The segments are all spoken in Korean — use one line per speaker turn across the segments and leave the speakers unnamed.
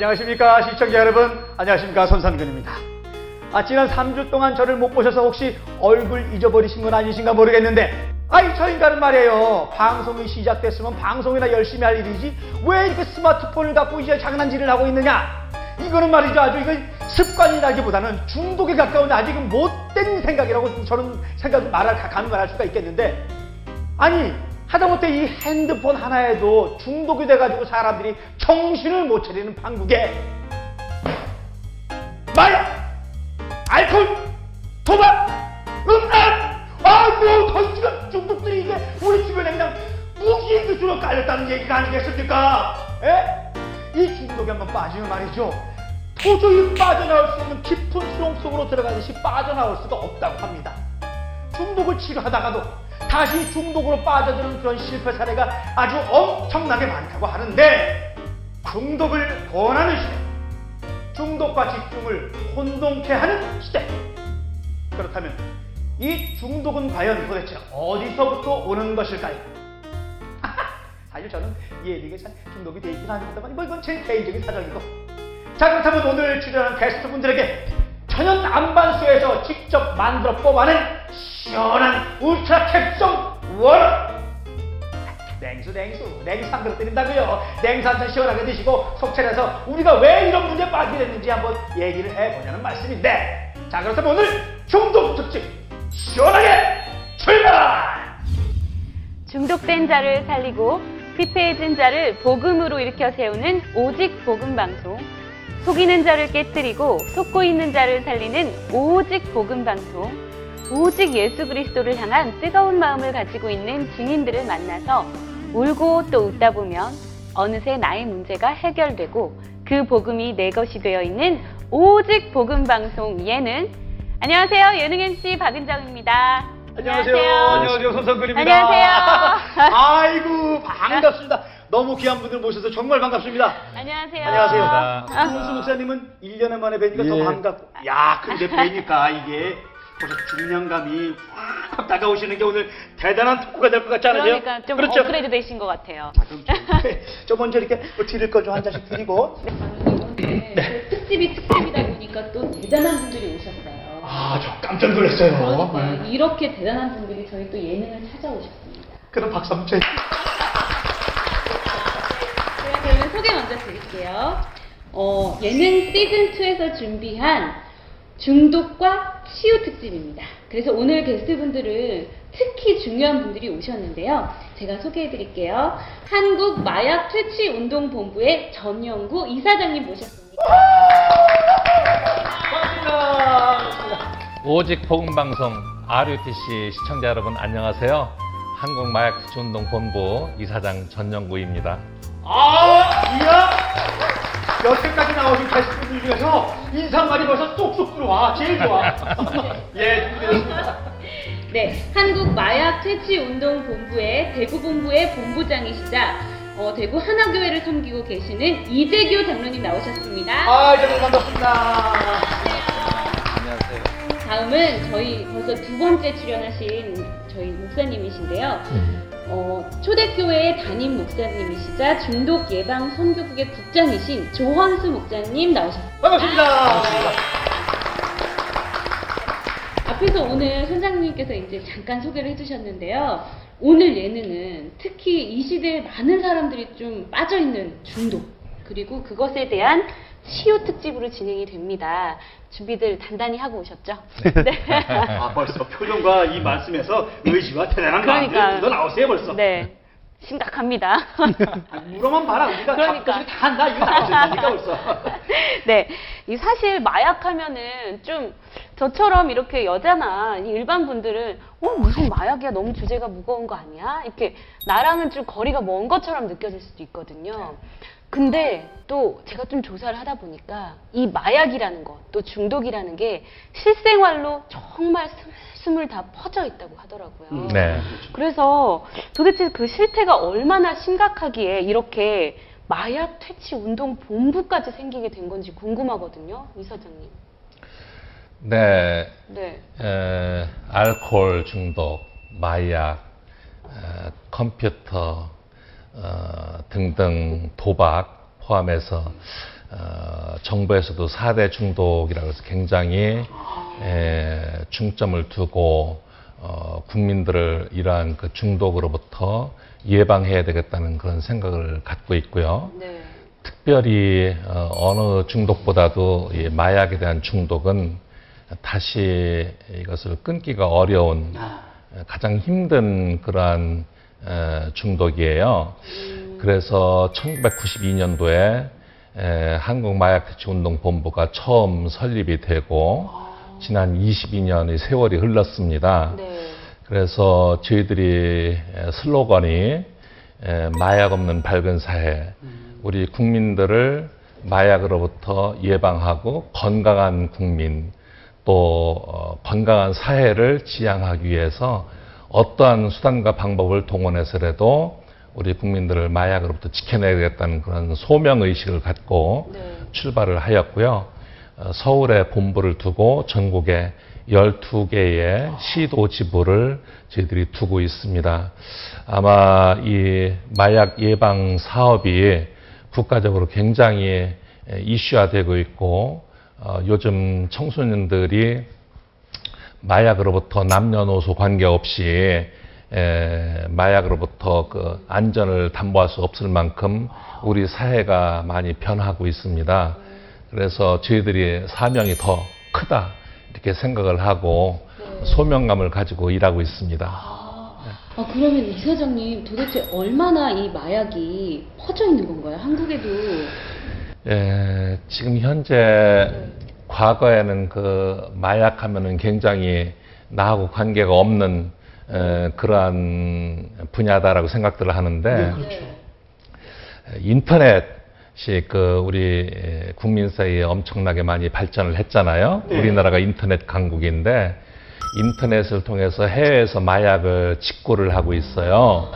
안녕하십니까 시청자 여러분. 안녕하십니까 손상근입니다. 아, 지난 3주 동안 저를 못 보셔서 혹시 얼굴 잊어버리신 건 아니신가 모르겠는데 아이 저 인간은 말이에요. 방송이 시작됐으면 방송이나 열심히 할 일이지 왜 이렇게 스마트폰을 갖고 이제 장난질을 하고 있느냐? 이거는 말이죠 아주 이거 습관이라기보다는 중독에 가까운 아직은 못된 생각이라고 저는 생각 말할 감히 말할 수가 있겠는데 아니 하다못해 이 핸드폰 하나에도 중독이 돼가지고 사람들이 정신을 못 차리는 판국에 마약, 알코올, 도박, 음란, 아뭐 던지가 중독들이 이게 우리 주변에 그냥 무기의 기수로 깔렸다는 얘기가 아니겠습니까? 에? 이 중독에 한번 빠지면 말이죠. 도저히 빠져나올 수 없는 깊은 수렁 속으로 들어가듯이 빠져나올 수가 없다고 합니다. 중독을 치료하다가도 다시 중독으로 빠져드는 그런 실패 사례가 아주 엄청나게 많다고 하는데 중독을 권하는 시대 중독과 집중을 혼동케 하는 시대 그렇다면 이 중독은 과연 도대체 어디서부터 오는 것일까요? 사실 저는 예비게 잘 중독이 돼 있긴 합니다만 뭐 이건 제 개인적인 사정이고 자 그렇다면 오늘 출연한 게스트분들에게 천연 안반수에서 직접 만들어 뽑아낸 시원한 울트라 캡송 원 냉수 냉수 냉수 한 그릇 드린다고요. 냉수 한 잔 시원하게 드시고 속차려서 우리가 왜 이런 문제에 빠지게 됐는지 한번 얘기를 해보자는 말씀인데. 자 그렇다면 오늘 중독 특집 시원하게 출발!
중독된 자를 살리고 피폐해진 자를 복음으로 일으켜 세우는 오직 복음 방송. 속이는 자를 깨뜨리고 속고 있는 자를 살리는 오직 복음 방송. 오직 예수 그리스도를 향한 뜨거운 마음을 가지고 있는 증인들을 만나서 울고 또 웃다 보면 어느새 나의 문제가 해결되고 그 복음이 내 것이 되어 있는 오직 복음 방송 예능. 안녕하세요. 예능 MC 박은정입니다.
안녕하세요. 안녕하세요. 손성근입니다.
안녕하세요.
아이고, 반갑습니다. 너무 귀한 분들 모셔서 정말 반갑습니다.
안녕하세요.
안녕하세요.
아.
홍수 목사님은 1년에 만에 뵈니까 더
예.
반갑고. 야, 근데 뵈니까 이게 벌써 중량감이 확 다가오시는 게 오늘 대단한 토크가 될 것 같지 않으세요?
그러니까 좀
그렇죠?
업그레이드 되신 것 같아요.
자, 그럼 저, 저 먼저 이렇게 뭐 드릴 거 좀 한 잔씩 드리고.
네.
네.
특집이 특집이다 보니까 또 대단한 분들이 오셨어요.
아, 저 깜짝 놀랐어요.
그러니까
네.
이렇게 대단한 분들이 저희 또 예능을 찾아오셨습니다.
그럼 박수 한번 쳐요.
그러면 소개 먼저 드릴게요. 어, 예능 시즌 2에서 준비한 중독과 치유 특집입니다. 그래서 오늘 게스트분들은 특히 중요한 분들이 오셨는데요. 제가 소개해 드릴게요. 한국 마약 퇴치 운동 본부의 전영구 이사장님 모셨습니다.
오직 복음 방송 RUTC 시청자 여러분 안녕하세요. 한국 마약투치운동 본부 이사장 전영구입니다.
아, 이야! 여태까지 나오신 게스트분들 중에서 인사말이 벌써 쏙쏙 들어와. 제일 좋아. 예, 준비되었습니다.
네, 한국 마약 퇴치 운동 본부의 대구 본부의 본부장이시자 어, 대구 하나교회를 섬기고 계시는 이재규 장로님 나오셨습니다.
아, 여러분 반갑습니다.
안녕하세요.
다음은 저희 벌써 두 번째 출연하신 저희 목사님이신데요. 어, 초대교회 담임 목사님이시자 중독 예방 선교국의 국장이신 조헌수 목사님 나오셨습니다.
반갑습니다.
앞에서 오늘 선장님께서 이제 잠깐 소개를 해주셨는데요. 오늘 예능은 특히 이 시대에 많은 사람들이 좀 빠져있는 중독, 그리고 그것에 대한 치유 특집으로 진행이 됩니다. 준비들 단단히 하고 오셨죠? 네.
아, 벌써 표정과 이 말씀에서 의지와 대단한
그러니까.
마음이 묻어 나오세요, 벌써.
네. 심각합니다.
아, 물어만 봐라. 우리가
그러니까.
그러니까. 다 한다. 이거 나오신다니까, 벌써.
네. 이 사실 마약하면은 좀 저처럼 이렇게 여자나 이 일반 분들은 어 무슨 마약이야 너무 주제가 무거운 거 아니야? 이렇게 나랑은 좀 거리가 먼 것처럼 느껴질 수도 있거든요. 근데 또 제가 좀 조사를 하다 보니까 이 마약이라는 것, 또 중독이라는 게 실생활로 정말 스물 다 퍼져 있다고 하더라고요.
음.
네.
그래서 도대체 그 실태가 얼마나 심각하기에 이렇게 마약 퇴치 운동 본부까지 생기게 된 건지 궁금하거든요, 이 사장님.
네.
네.
에, 알코올 중독, 마약, 에, 컴퓨터, 어, 등등 도박 포함해서 어, 정부에서도 4대 중독이라고 해서 굉장히 에, 중점을 두고 어, 국민들을 이러한 그 중독으로부터 예방해야 되겠다는 그런 생각을 갖고 있고요.
네.
특별히 어, 어느 중독보다도 이 마약에 대한 중독은 다시 이것을 끊기가 어려운
아,
가장 힘든 그러한 에, 중독이에요. 그래서 1992년도에 한국마약대책운동본부가 처음 설립이 되고 지난 22년의 세월이 흘렀습니다.
네.
그래서 저희들이 에, 슬로건이 에, 마약 없는 밝은 사회, 우리 국민들을 마약으로부터 예방하고 건강한 국민, 또 어, 건강한 사회를 지향하기 위해서 어떠한 수단과 방법을 동원해서라도 우리 국민들을 마약으로부터 지켜내야겠다는 그런 소명 의식을 갖고
네.
출발을 하였고요. 어, 서울에 본부를 두고 전국에 12개의 시도 지부를 저희들이 두고 있습니다. 아마 이 마약 예방 사업이 국가적으로 굉장히 에, 이슈화되고 있고 어, 요즘 청소년들이 마약으로부터 남녀노소 관계없이 에, 마약으로부터 그 안전을 담보할 수 없을 만큼 우리 사회가 많이 변하고 있습니다. 그래서 저희들이 사명이 더 크다 이렇게 생각을 하고 소명감을 가지고 일하고 있습니다.
아, 그러면 이사장님 도대체 얼마나 이 마약이 퍼져 있는 건가요? 한국에도
예, 지금 현재 과거에는 그 마약하면은 굉장히 나하고 관계가 없는 에, 그러한 분야다라고 생각들을 하는데
네, 그렇죠.
인터넷이 그 우리 에, 국민 사이에 엄청나게 많이 발전을 했잖아요.
네.
우리나라가 인터넷 강국인데 인터넷을 통해서 해외에서 마약을 직구를 하고 있어요.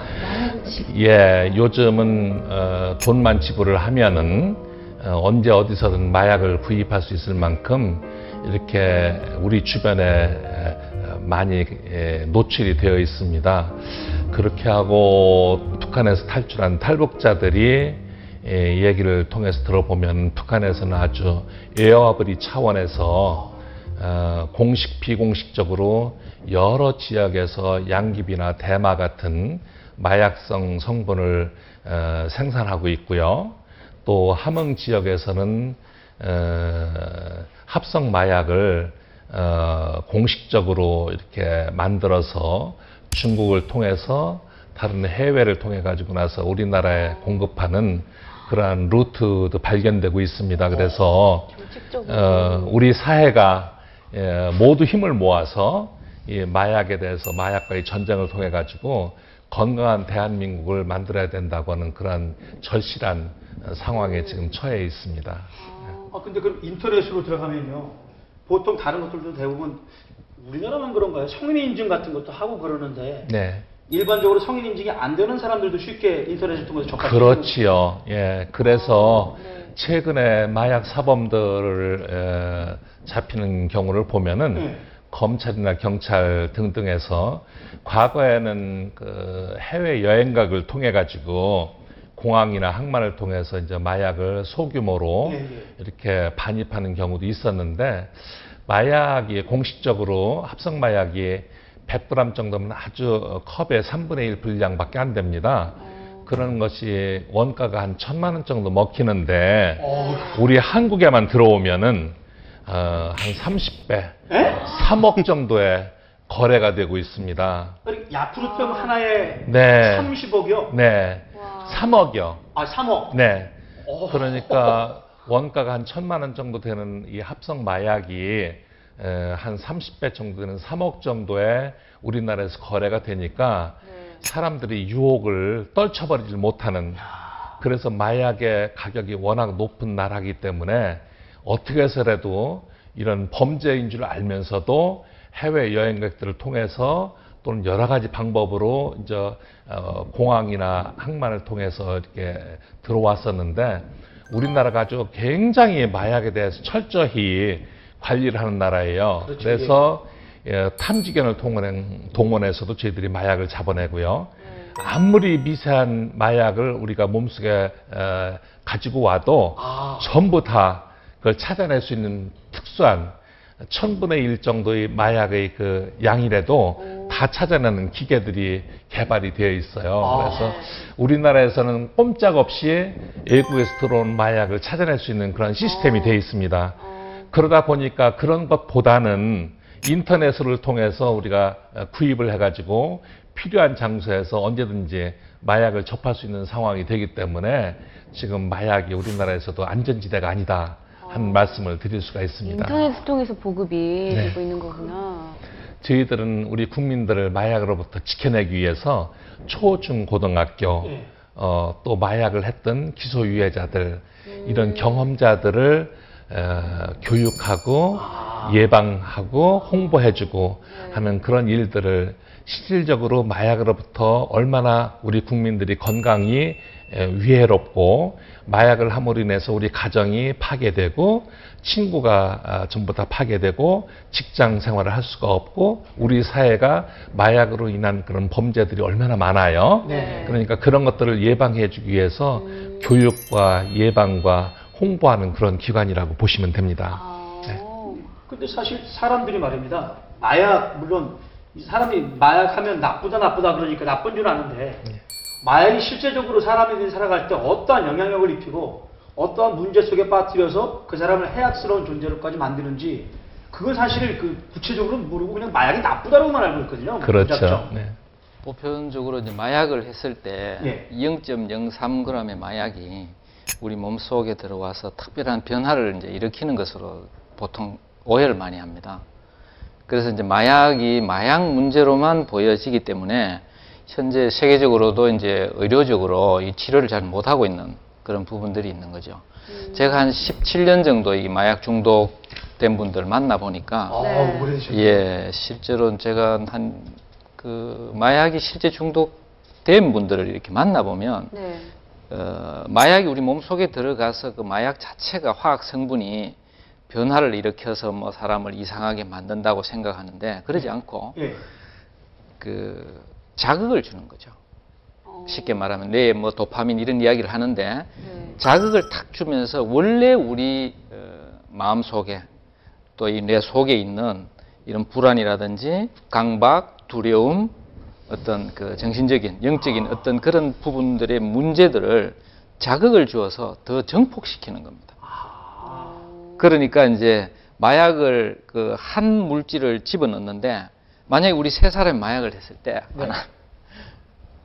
예, 요즘은 어, 돈만 지불을 하면은 어, 언제 어디서든 마약을 구입할 수 있을 만큼 이렇게 우리 주변에 에, 어, 많이 에, 노출이 되어 있습니다. 그렇게 하고 북한에서 탈출한 탈북자들이 예, 얘기를 통해서 들어보면 북한에서는 아주 에어와브리 차원에서 어, 공식 비공식적으로 여러 지역에서 양귀비나 대마 같은 마약성 성분을 어, 생산하고 있고요. 또 함흥 지역에서는 어, 합성 마약을 어, 공식적으로 이렇게 만들어서 중국을 통해서 다른 해외를 통해 가지고 나서 우리나라에 공급하는 그러한 루트도 발견되고 있습니다. 그래서. 어, 우리 사회가 예, 모두 힘을 모아서 이 마약에 대해서 마약과의 전쟁을 통해 가지고 건강한 대한민국을 만들어야 된다고 하는 그런 절실한 어, 상황에 지금 처해 있습니다.
아, 근데 그럼 인터넷으로 들어가면요. 보통 다른 것들도 대부분 우리나라만 그런가요? 성인 인증 같은 것도 하고 그러는데
네.
일반적으로 성인 인증이 안 되는 사람들도 쉽게 인터넷을 통해서 접할 수
그렇지요. 예. 그래서
네.
최근에 마약 사범들을 에, 잡히는 경우를 보면은
네.
검찰이나 경찰 등등에서 과거에는 그 해외 여행각을 통해 가지고 공항이나 항만을 통해서 이제 마약을 소규모로
예, 예.
이렇게 반입하는 경우도 있었는데 마약이 공식적으로 합성 마약이 100g 정도면 아주 컵의 3분의 1 분량밖에 안 됩니다. 그런 것이 원가가 한 천만 원 정도 먹히는데. 우리 한국에만 들어오면은 어, 한 30배,
에?
3억 정도의 거래가 되고 있습니다.
야쿠르트병 하나에
네.
30억이요?
네,
와.
3억이요.
아, 3억.
네.
어.
그러니까 원가가 한 천만 원 정도 되는 이 합성 마약이 에, 한 30배 정도 되는 3억 정도의 우리나라에서 거래가 되니까
네.
사람들이 유혹을 떨쳐버리질 못하는 그래서 마약의 가격이 워낙 높은 나라이기 때문에 어떻게 해서라도 이런 범죄인 줄 알면서도 해외 여행객들을 통해서 또는 여러 가지 방법으로 이제 어, 공항이나 항만을 통해서 이렇게 들어왔었는데 우리나라가 아주 굉장히 마약에 대해서 철저히 관리를 하는 나라예요.
그렇죠.
그래서 예, 탐지견을 동원해, 동원해서도 저희들이 마약을 잡아내고요. 아무리 미세한 마약을 우리가 몸속에 에, 가지고 와도
아.
전부 다 그걸 찾아낼 수 있는 특수한 천분의 일 정도의 마약의 그 양이라도 다 찾아내는 기계들이 개발이 되어 있어요.
아.
그래서 우리나라에서는 꼼짝없이 외국에서 들어온 마약을 찾아낼 수 있는 그런 시스템이 되어 있습니다. 그러다 보니까 그런 것보다는 인터넷을 통해서 우리가 구입을 해가지고 필요한 장소에서 언제든지 마약을 접할 수 있는 상황이 되기 때문에 지금 마약이 우리나라에서도 안전지대가 아니다 하는 말씀을 드릴 수가 있습니다.
인터넷을 통해서 보급이
네.
되고 있는 거구나.
저희들은 우리 국민들을 마약으로부터 지켜내기 위해서 초, 중, 고등학교
예.
어, 또 마약을 했던 기소유예자들 이런 경험자들을 어, 교육하고 예방하고 홍보해주고 하는 그런 일들을 실질적으로 마약으로부터 얼마나 우리 국민들이 건강이 에, 위해롭고 마약을 함으로 인해서 우리 가정이 파괴되고 친구가 아, 전부 다 파괴되고 직장 생활을 할 수가 없고 우리 사회가 마약으로 인한 그런 범죄들이 얼마나 많아요.
네.
그러니까 그런 것들을 예방해 주기 위해서 교육과 예방과 홍보하는 그런 기관이라고 보시면 됩니다.
아,
근데 사실 사람들이 말입니다. 마약 물론 이 사람이 마약하면 나쁘다 나쁘다 그러니까 나쁜 줄 아는데 마약이 실제적으로 사람이 살아갈 때 어떠한 영향력을 입히고 어떠한 문제 속에 빠뜨려서 그 사람을 해악스러운 존재로까지 만드는지 그건 사실 그 구체적으로 모르고 그냥 마약이 나쁘다고만 알고 있거든요.
그렇죠.
무작정.
네.
보편적으로 이제 마약을 했을 때
예.
0.03g의 마약이 우리 몸 속에 들어와서 특별한 변화를 이제 일으키는 것으로 보통 오해를 많이 합니다. 그래서 이제 마약이 마약 문제로만 보여지기 때문에 현재 세계적으로도 이제 의료적으로 이 치료를 잘 못하고 있는 그런 부분들이 있는 거죠. 제가 한 17년 정도 이 마약 중독된 분들 만나 보니까
아,
네.
예, 실제로 제가 한 그 마약이 실제 중독된 분들을 이렇게 만나보면
네.
어, 마약이 우리 몸 속에 들어가서 그 마약 자체가 화학 성분이 변화를 일으켜서 뭐 사람을 이상하게 만든다고 생각하는데 그러지 않고
예.
그 자극을 주는 거죠.
어,
쉽게 말하면 뇌에 뭐 도파민 이런 이야기를 하는데
네.
자극을 탁 주면서 원래 우리 어, 마음 속에 또 이 뇌 속에 있는 이런 불안이라든지 강박, 두려움, 어떤 그 정신적인, 영적인 어떤 그런 부분들의 문제들을 자극을 주어서 더 증폭시키는 겁니다. 그러니까 이제 마약을 그 한 물질을 집어넣는데 만약에 우리 세 사람이 마약을 했을 때
네.
하나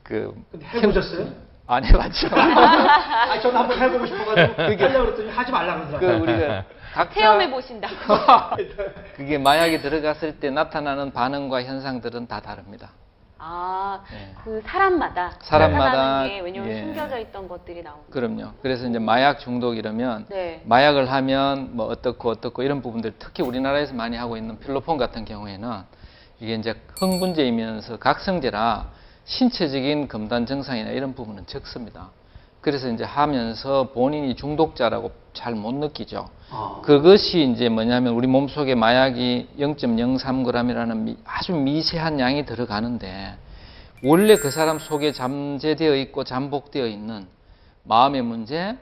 그
근데 해보셨어요?
안 해봤죠.
아, 저는 한번 해보고 싶어가지고
그게-
하려고 그랬더니 하지 말라
그
그러더라고요.
우리가 각자
체험해 보신다.
그게 마약에 들어갔을 때 나타나는 반응과 현상들은 다 다릅니다.
아,
네.
그 사람마다
사람마다,
게 왜냐면
예.
숨겨져 있던 것들이 나오고.
그럼요. 그래서 이제 마약 중독 이러면
네.
마약을 하면 뭐 어떻고 어떻고 이런 부분들 특히 우리나라에서 많이 하고 있는 필로폰 같은 경우에는 이게 이제 흥분제이면서 각성제라 신체적인 검단 증상이나 이런 부분은 적습니다. 그래서 이제 하면서 본인이 중독자라고 잘 못 느끼죠.
아.
그것이 이제 뭐냐면 우리 몸 속에 마약이 0.03g이라는 아주 미세한 양이 들어가는데 원래 그 사람 속에 잠재되어 있고 잠복되어 있는 마음의 문제,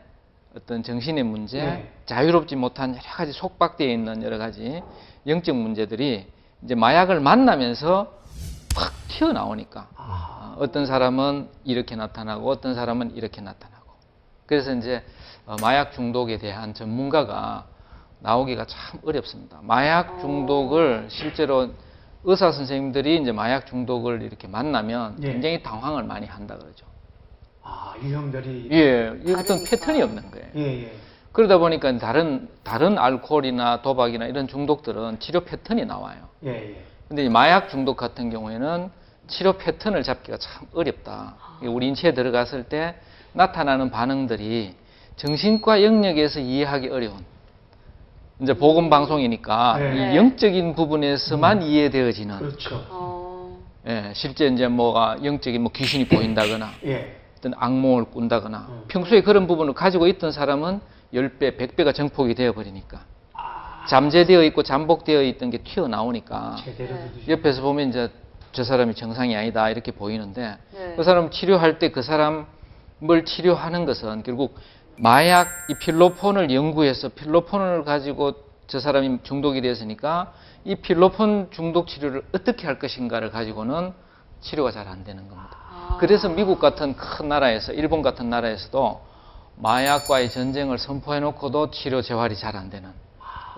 어떤 정신의 문제,
네.
자유롭지 못한 여러 가지 속박되어 있는 여러 가지 영적 문제들이 이제 마약을 만나면서 팍 튀어나오니까
아.
어, 어떤 사람은 이렇게 나타나고 어떤 사람은 이렇게 나타나고 그래서 이제 어, 마약 중독에 대한 전문가가 나오기가 참 어렵습니다. 마약 중독을 실제로 의사 선생님들이 이제 마약 중독을 이렇게 만나면
예.
굉장히 당황을 많이 한다 그러죠.
아, 유형들이.
예, 이 어떤. 패턴이 없는 거예요.
예, 예.
그러다 보니까 다른 다른 알코올이나 도박이나 이런 중독들은 치료 패턴이 나와요.
예, 예.
근데 이 마약 중독 같은 경우에는 치료 패턴을 잡기가 참 어렵다. 우리 인체에 들어갔을 때 나타나는 반응들이 정신과 영역에서 이해하기 어려운. 이제 보건 방송이니까
네.
이 영적인 부분에서만 이해되어지는.
그렇죠.
어,
예, 실제 이제 뭐가 영적인 뭐 귀신이 보인다거나
예.
어떤 악몽을 꾼다거나
음.
평소에 그런 부분을 가지고 있던 사람은 10배, 100배가 정폭이 되어 버리니까. 잠재되어 있고 잠복되어 있던 게 튀어나오니까
제대로
네.
옆에서 보면 이제 저 사람이 정상이 아니다 이렇게 보이는데
네.
그 사람 치료할 때 그 사람을 치료하는 것은 결국 마약 이 필로폰을 연구해서 필로폰을 가지고 저 사람이 중독이 됐으니까 이 필로폰 중독 치료를 어떻게 할 것인가를 가지고는 치료가 잘 안 되는 겁니다.
아.
그래서 미국 같은 큰 나라에서 일본 같은 나라에서도 마약과의 전쟁을 선포해 놓고도 치료 재활이 잘 안 되는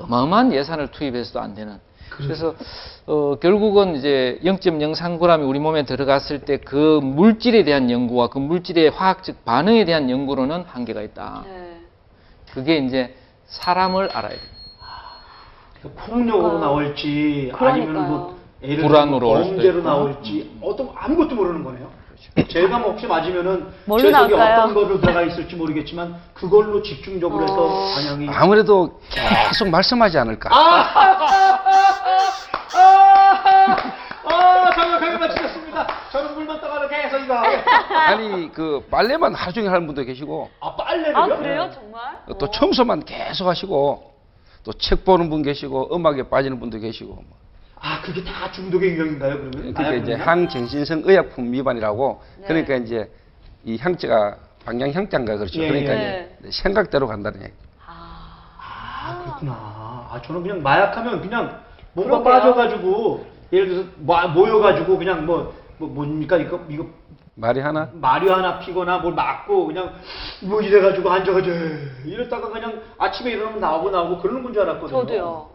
어마어마한 예산을 투입해서도 안 되는 그래서 어, 결국은 이제 0.03g이 우리 몸에 들어갔을 때 그 물질에 대한 연구와 그 물질의 화학적 반응에 대한 연구로는 한계가 있다.
네.
그게 이제 사람을 알아야 돼.
폭력으로 나올지 아니면 뭐 예를
불안으로
범죄로. 나올지 어떤 아무것도 모르는 거네요. 제가 뭐 혹시 맞으면은
뭘로
제 속에
나올까요?
어떤 걸로 들어가 있을지 모르겠지만 그걸로 집중적으로 해서
어.
반영이
아무래도 계속 말씀하지 않을까.
아, 정확하게 맞추셨습니다. 저는 물만 떠가는 계속 이거.
아니 그 빨래만 하루 종일 하는 분도 계시고
아, 빨래를요?
아 그래요 정말?
또
어.
청소만 계속 하시고 또 책 보는 분 계시고 음악에 빠지는 분도 계시고 뭐.
아, 그게 다 중독의 유형인가요, 그러면?
그게 이제
마약은요?
항정신성 의약품 위반이라고
네.
그러니까 이제 이 형자가 방향 형자인가 그렇죠.
예,
그러니까
예.
이제 생각대로 간다는 얘기.
아.
아, 그렇구나. 아, 저는 그냥 마약하면 그냥 뭔가
그러게요.
빠져가지고 예를 들어서 모- 모여가지고 그냥 뭐, 뭐 뭡니까 이거 이거
말이 하나?
마리오 하나 피거나 뭘 맞고 그냥 뭐 이래가지고 앉아가지고 이랬다가 그냥 아침에 일어나면 나오고 나오고 그러는 건 줄 알았거든요.
저도요.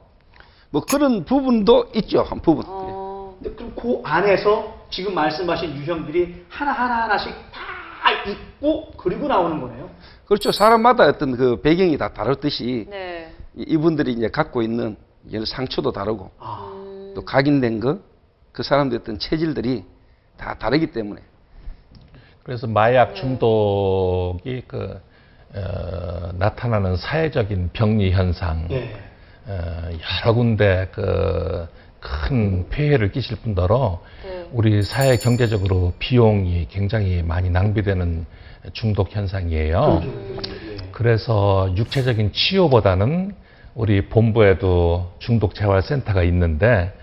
뭐 그런 부분도 있죠 한 부분.
어.
근데 그럼 그 안에서 지금 말씀하신 유형들이 하나 하나 하나씩 다 있고 그리고 나오는 거네요.
그렇죠. 사람마다 어떤 그 배경이 다 다르듯이
네.
이- 이분들이 이제 갖고 있는 상처도 다르고
아,
음.
또 각인된 거, 그 사람들의 어떤 체질들이 다 다르기 때문에
그래서 마약 중독이 그 어, 나타나는 사회적인 병리 현상
예.
어, 여러 군데 그 큰 폐해를 끼칠 뿐더러
네.
우리 사회 경제적으로 비용이 굉장히 많이 낭비되는 중독 현상이에요.
예.
그래서 육체적인 치료보다는 우리 본부에도 중독재활센터가 있는데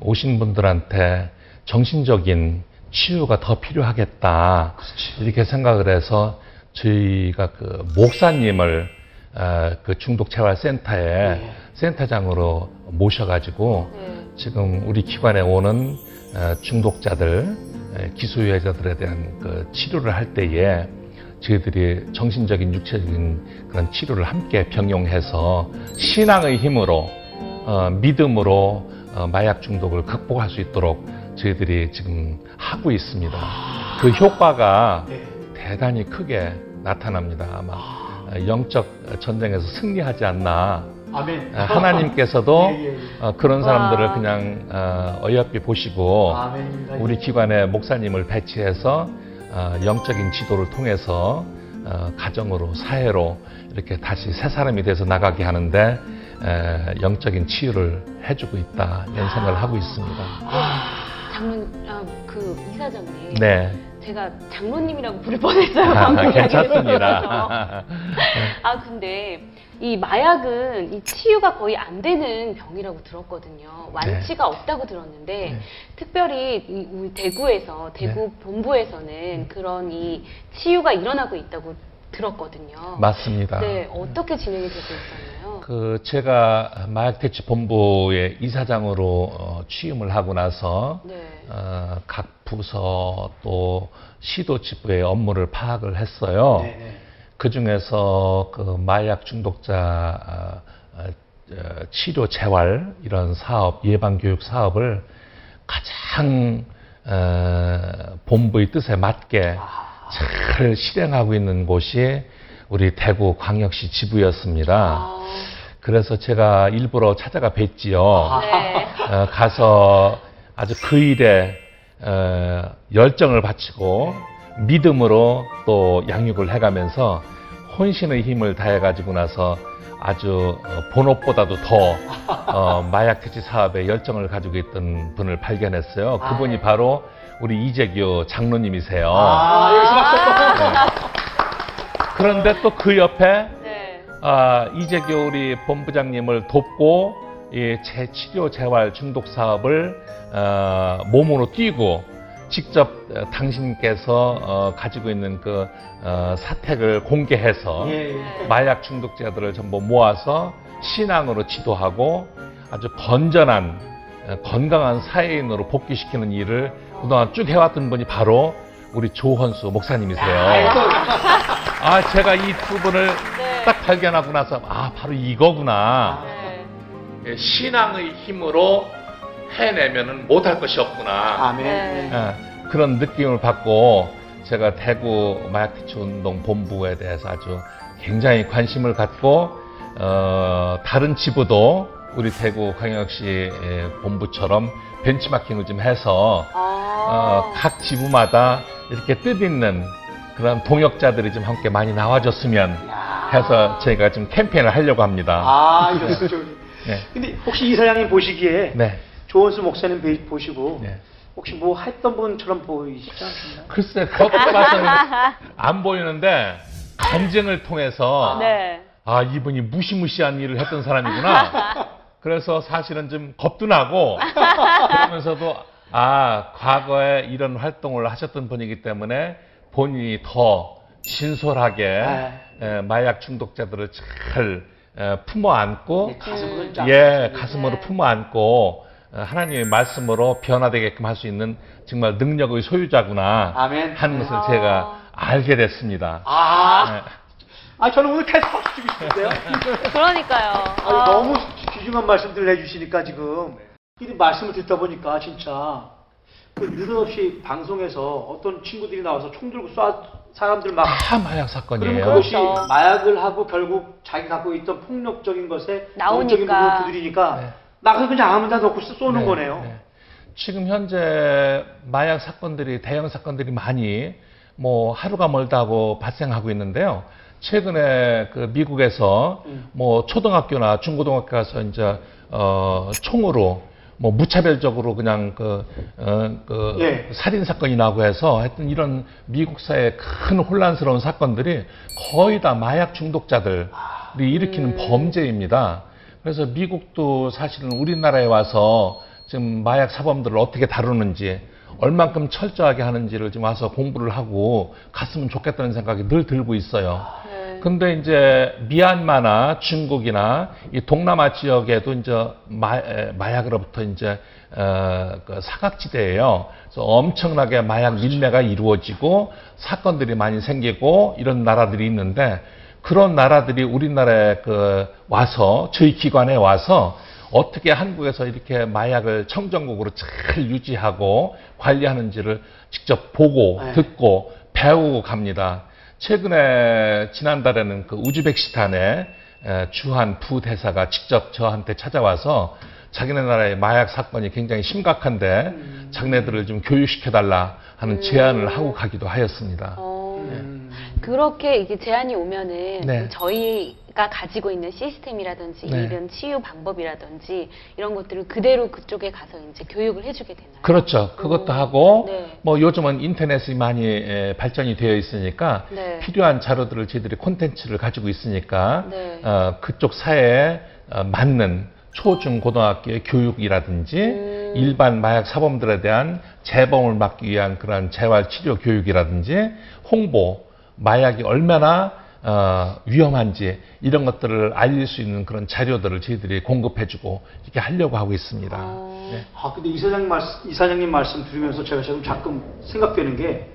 오신 분들한테 정신적인 치유가 더 필요하겠다 이렇게 생각을 해서 저희가 그 목사님을 어, 그 중독재활센터에
네.
센터장으로 모셔가지고
네.
지금 우리 기관에 오는 어, 중독자들, 에, 기소유예자들에 대한 그 치료를 할 때에 저희들이 정신적인, 육체적인 그런 치료를 함께 병용해서 신앙의 힘으로, 어, 믿음으로 어, 마약 중독을 극복할 수 있도록 저희들이 지금 하고 있습니다. 그 효과가
네.
대단히 크게 나타납니다. 아마 어, 영적 전쟁에서 승리하지 않나
아멘.
어, 하나님께서도
예, 예, 예.
어, 그런 사람들을
와.
그냥 어, 어여삐 보시고
아멘입니다.
우리 기관에 목사님을 배치해서 어, 영적인 지도를 통해서 어, 가정으로 사회로 이렇게 다시 새 사람이 돼서 나가게 하는데 에, 영적인 치유를 해주고 있다 이런 생각을 하고 있습니다.
장로 아, 그 이사장님.
네,
제가 장로님이라고 부를 뻔했어요.
아,
방금
괜찮습니다.
아 근데 이 마약은 이 치유가 거의 안 되는 병이라고 들었거든요. 완치가 없다고 들었는데
네.
특별히 이 우리 대구에서 대구 본부에서는 그런 이 치유가 일어나고 있다고 들었거든요.
맞습니다.
네, 어떻게 진행이 되고 있었나요?
그 제가 마약대치 본부의 이사장으로 어, 취임을 하고 나서
네.
어, 각 부서 또 시도 지부의 업무를 파악을 했어요.
네, 네.
그 중에서 그 마약 중독자 어, 어, 어, 치료 재활 이런 사업 예방 교육 사업을 가장 어, 본부의 뜻에 맞게 잘 실행하고 있는 곳이 우리 대구 광역시 지부였습니다.
아,
그래서 제가 일부러 찾아가 뵀지요.
네.
어, 가서 아주 그 일에 어, 열정을 바치고 믿음으로 또 양육을 해가면서 혼신의 힘을 다해가지고 나서 아주 어, 본업보다도 더 어, 마약 퇴치 사업에 열정을 가지고 있던 분을 발견했어요.
아,
그분이
네.
바로 우리 이재규 장로님이세요.
아, 여기서 박수 또.
그런데 또 그 옆에
네.
아, 이재교 우리 본부장님을 돕고 이 재치료 재활 중독 사업을 어, 몸으로 뛰고 직접 어, 당신께서 어, 가지고 있는 그 어, 사택을 공개해서
예, 예.
마약 중독자들을 전부 모아서 신앙으로 지도하고 아주 건전한 어, 건강한 사회인으로 복귀시키는 일을 그동안 쭉 해왔던 분이 바로 우리 조헌수 목사님이세요. 아 제가 이 두 분을
네.
딱 발견하고 나서 아 바로 이거구나.
네.
예, 신앙의 힘으로 해내면은 못할 것이 없구나.
아멘.
네.
예, 그런 느낌을 받고 제가 대구 마약티치운동 본부에 대해서 아주 굉장히 관심을 갖고 어, 다른 지부도 우리 대구 광역시 예, 본부처럼 벤치마킹을 좀 해서
아.
어, 각 지부마다 이렇게 뜻있는 그런 동역자들이 좀 함께 많이 나와줬으면 해서 저희가 좀 캠페인을 하려고 합니다.
아, 이렇습니까.
네.
근데 혹시 이 사장님 보시기에
네.
조원수 목사님 배- 보시고
네.
혹시 뭐 했던 분처럼 보이시지 않습니까?
글쎄, 겉 봐서는 안 보이는데 간증을 통해서
네.
아, 이분이 무시무시한 일을 했던 사람이구나. 그래서 사실은 좀 겁도 나고 그러면서도 아, 과거에 이런 활동을 하셨던 분이기 때문에 본인이 더 진솔하게
네.
에, 마약 중독자들을 잘 에, 품어 안고
가슴은 쫙.
예, 가슴으로
네.
품어 안고 어, 하나님의 말씀으로 변화되게끔 할 수 있는 정말 능력의 소유자구나
아멘.
하는 것을
아.
제가 알게 됐습니다.
아,
네.
아 저는 오늘 계속 박수 주고 싶은데요.
그러니까요.
아니,
아.
너무 귀중한 말씀들을 해주시니까 지금 이 말씀을 듣다 보니까 진짜 그 느닷없이 방송에서 어떤 친구들이 나와서 총 들고 쏴 사람들 막
다 마약 사건이에요.
그것이
그렇죠.
마약을 하고 결국 자기 갖고 있던 폭력적인 것에
나오니까.
영적인 부분을 두드리니까
네.
나가서 그냥 아무나 놓고 쏘는
네,
거네요.
네. 지금 현재 마약 사건들이 대형 사건들이 많이 뭐 하루가 멀다고 발생하고 있는데요. 최근에 그 미국에서
음.
뭐 초등학교나 중고등학교 가서 이제 어 총으로 뭐 무차별적으로 그냥 그, 어, 그
예.
살인 사건이 나고 해서 하여튼 이런 미국 사회의 큰 혼란스러운 사건들이 거의 다 마약 중독자들이 일으키는 범죄입니다. 그래서 미국도 사실은 우리나라에 와서 지금 마약 사범들을 어떻게 다루는지 얼만큼 철저하게 하는지를 지금 와서 공부를 하고 갔으면 좋겠다는 생각이 늘 들고 있어요.
네.
근데 이제 미얀마나 중국이나 이 동남아 지역에도 이제 마, 에, 마약으로부터 이제 어, 그 사각지대예요. 그래서 엄청나게 마약 밀매가 이루어지고 사건들이 많이 생기고 이런 나라들이 있는데 그런 나라들이 우리나라에 그 와서 저희 기관에 와서 어떻게 한국에서 이렇게 마약을 청정국으로 잘 유지하고 관리하는지를 직접 보고
네.
듣고 배우고 갑니다. 최근에 지난달에는 그 우즈베키스탄의 에, 주한 부대사가 직접 저한테 찾아와서 자기네 나라의 마약 사건이 굉장히 심각한데 자기네들을 좀 교육시켜달라 하는 제안을 하고 가기도 하였습니다.
어,
음.
그렇게 이게 제안이 오면은
네.
저희가 가지고 있는 시스템이라든지
네.
이런 치유 방법이라든지 이런 것들을 그대로 그쪽에 가서 이제 교육을 해주게 되나요?
그렇죠. 그것도
오.
하고
네.
뭐 요즘은 인터넷이 많이 에, 발전이 되어 있으니까
네.
필요한 자료들을 저희들이 콘텐츠를 가지고 있으니까
네.
어, 그쪽 사회에 어, 맞는 초중 고등학교의 교육이라든지
음.
일반 마약 사범들에 대한 재범을 막기 위한 그런 재활 치료 교육이라든지 홍보 마약이 얼마나 어, 위험한지 이런 것들을 알릴 수 있는 그런 자료들을 저희들이 공급해주고 이렇게 하려고 하고 있습니다.
어.
네.
아 근데 이사장 말씀 이사장님 말씀 들으면서 제가 지금 가끔 생각되는 게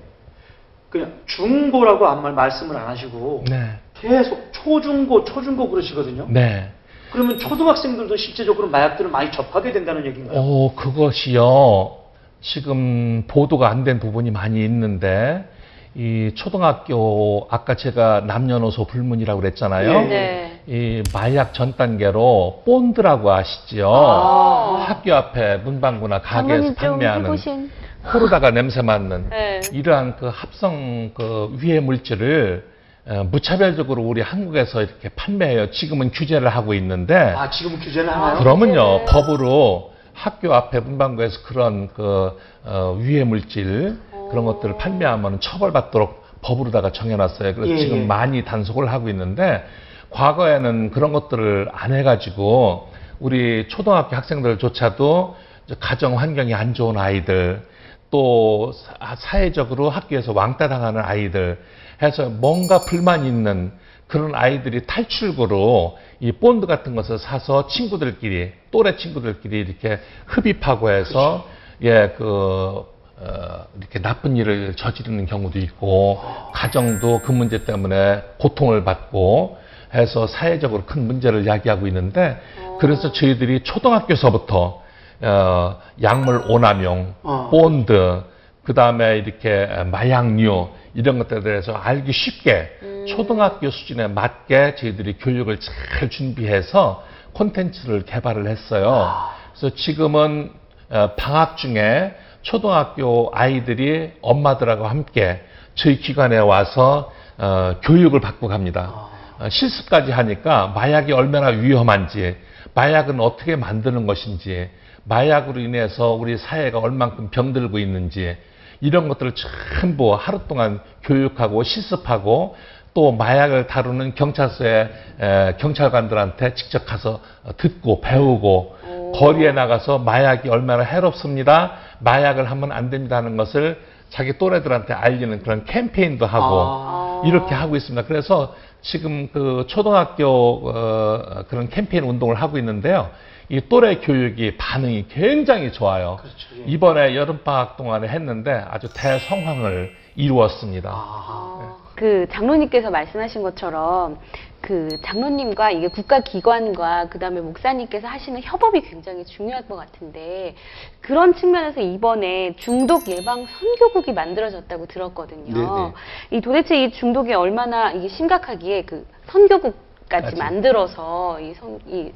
그냥 중고라고 아무 말 말씀을 안 하시고
네.
계속 초중고 초중고 그러시거든요.
네.
그러면 초등학생들도 실제적으로 마약들을 많이 접하게 된다는 얘기인가요?
어, 그것이요. 지금 보도가 안 된 부분이 많이 있는데, 이 초등학교, 아까 제가 남녀노소 불문이라고 그랬잖아요.
네.
네.
이 마약 전 단계로 본드라고 아시죠?
아.
학교 앞에 문방구나 가게에서
장모님 좀
판매하는
해보신.
코로다가 냄새 맡는
네.
이러한 그 합성 그 위해 물질을 어, 무차별적으로 우리 한국에서 이렇게 판매해요. 지금은 규제를 하고 있는데
아 지금 규제는 하나요?
그러면요
네.
법으로 학교 앞에 문방구에서 그런 그 어, 유해 물질 그런 것들을 판매하면 처벌받도록 법으로다가 정해놨어요. 그래서
예,
지금
예.
많이 단속을 하고 있는데 과거에는 그런 것들을 안 해가지고 우리 초등학교 학생들조차도 가정 환경이 안 좋은 아이들 또 사- 사회적으로 학교에서 왕따 당하는 아이들 해서 뭔가 불만 있는 그런 아이들이 탈출구로 이 본드 같은 것을 사서 친구들끼리 또래 친구들끼리 이렇게 흡입하고 해서 예그 어, 이렇게 나쁜 일을 저지르는 경우도 있고 가정도 그 문제 때문에 고통을 받고 해서 사회적으로 큰 문제를 야기하고 있는데 그래서 저희들이 초등학교서부터 어, 약물 오남용,
어.
본드, 그 다음에 이렇게 마약류 이런 것들에 대해서 알기 쉽게 초등학교 수준에 맞게 저희들이 교육을 잘 준비해서 콘텐츠를 개발을 했어요. 그래서 지금은 어, 방학 중에 초등학교 아이들이 엄마들하고 함께 저희 기관에 와서 어, 교육을 받고 갑니다. 어, 실습까지 하니까 마약이 얼마나 위험한지, 마약은 어떻게 만드는 것인지, 마약으로 인해서 우리 사회가 얼만큼 병들고 있는지, 이런 것들을 전부 하루 동안 교육하고 실습하고 또 마약을 다루는 경찰서에 에, 경찰관들한테 직접 가서 어, 듣고 배우고 거리에 나가서 마약이 얼마나 해롭습니다. 마약을 하면 안 됩니다 하는 것을 자기 또래들한테 알리는 그런 캠페인도 하고
아.
이렇게 하고 있습니다. 그래서 지금 그 초등학교 어, 그런 캠페인 운동을 하고 있는데요. 이 또래 교육이 반응이 굉장히 좋아요.
그렇죠, 예.
이번에 여름 방학 동안에 했는데 아주 대성황을 이루었습니다.
아.
그 장로님께서 말씀하신 것처럼 그 장로님과 이게 국가기관과 그 다음에 목사님께서 하시는 협업이 굉장히 중요할 것 같은데 그런 측면에서 이번에 중독 예방 선교국이 만들어졌다고 들었거든요.
네네.
이 도대체 이 중독이 얼마나 이게 심각하기에 그 선교국까지
까지.
만들어서 이, 선, 이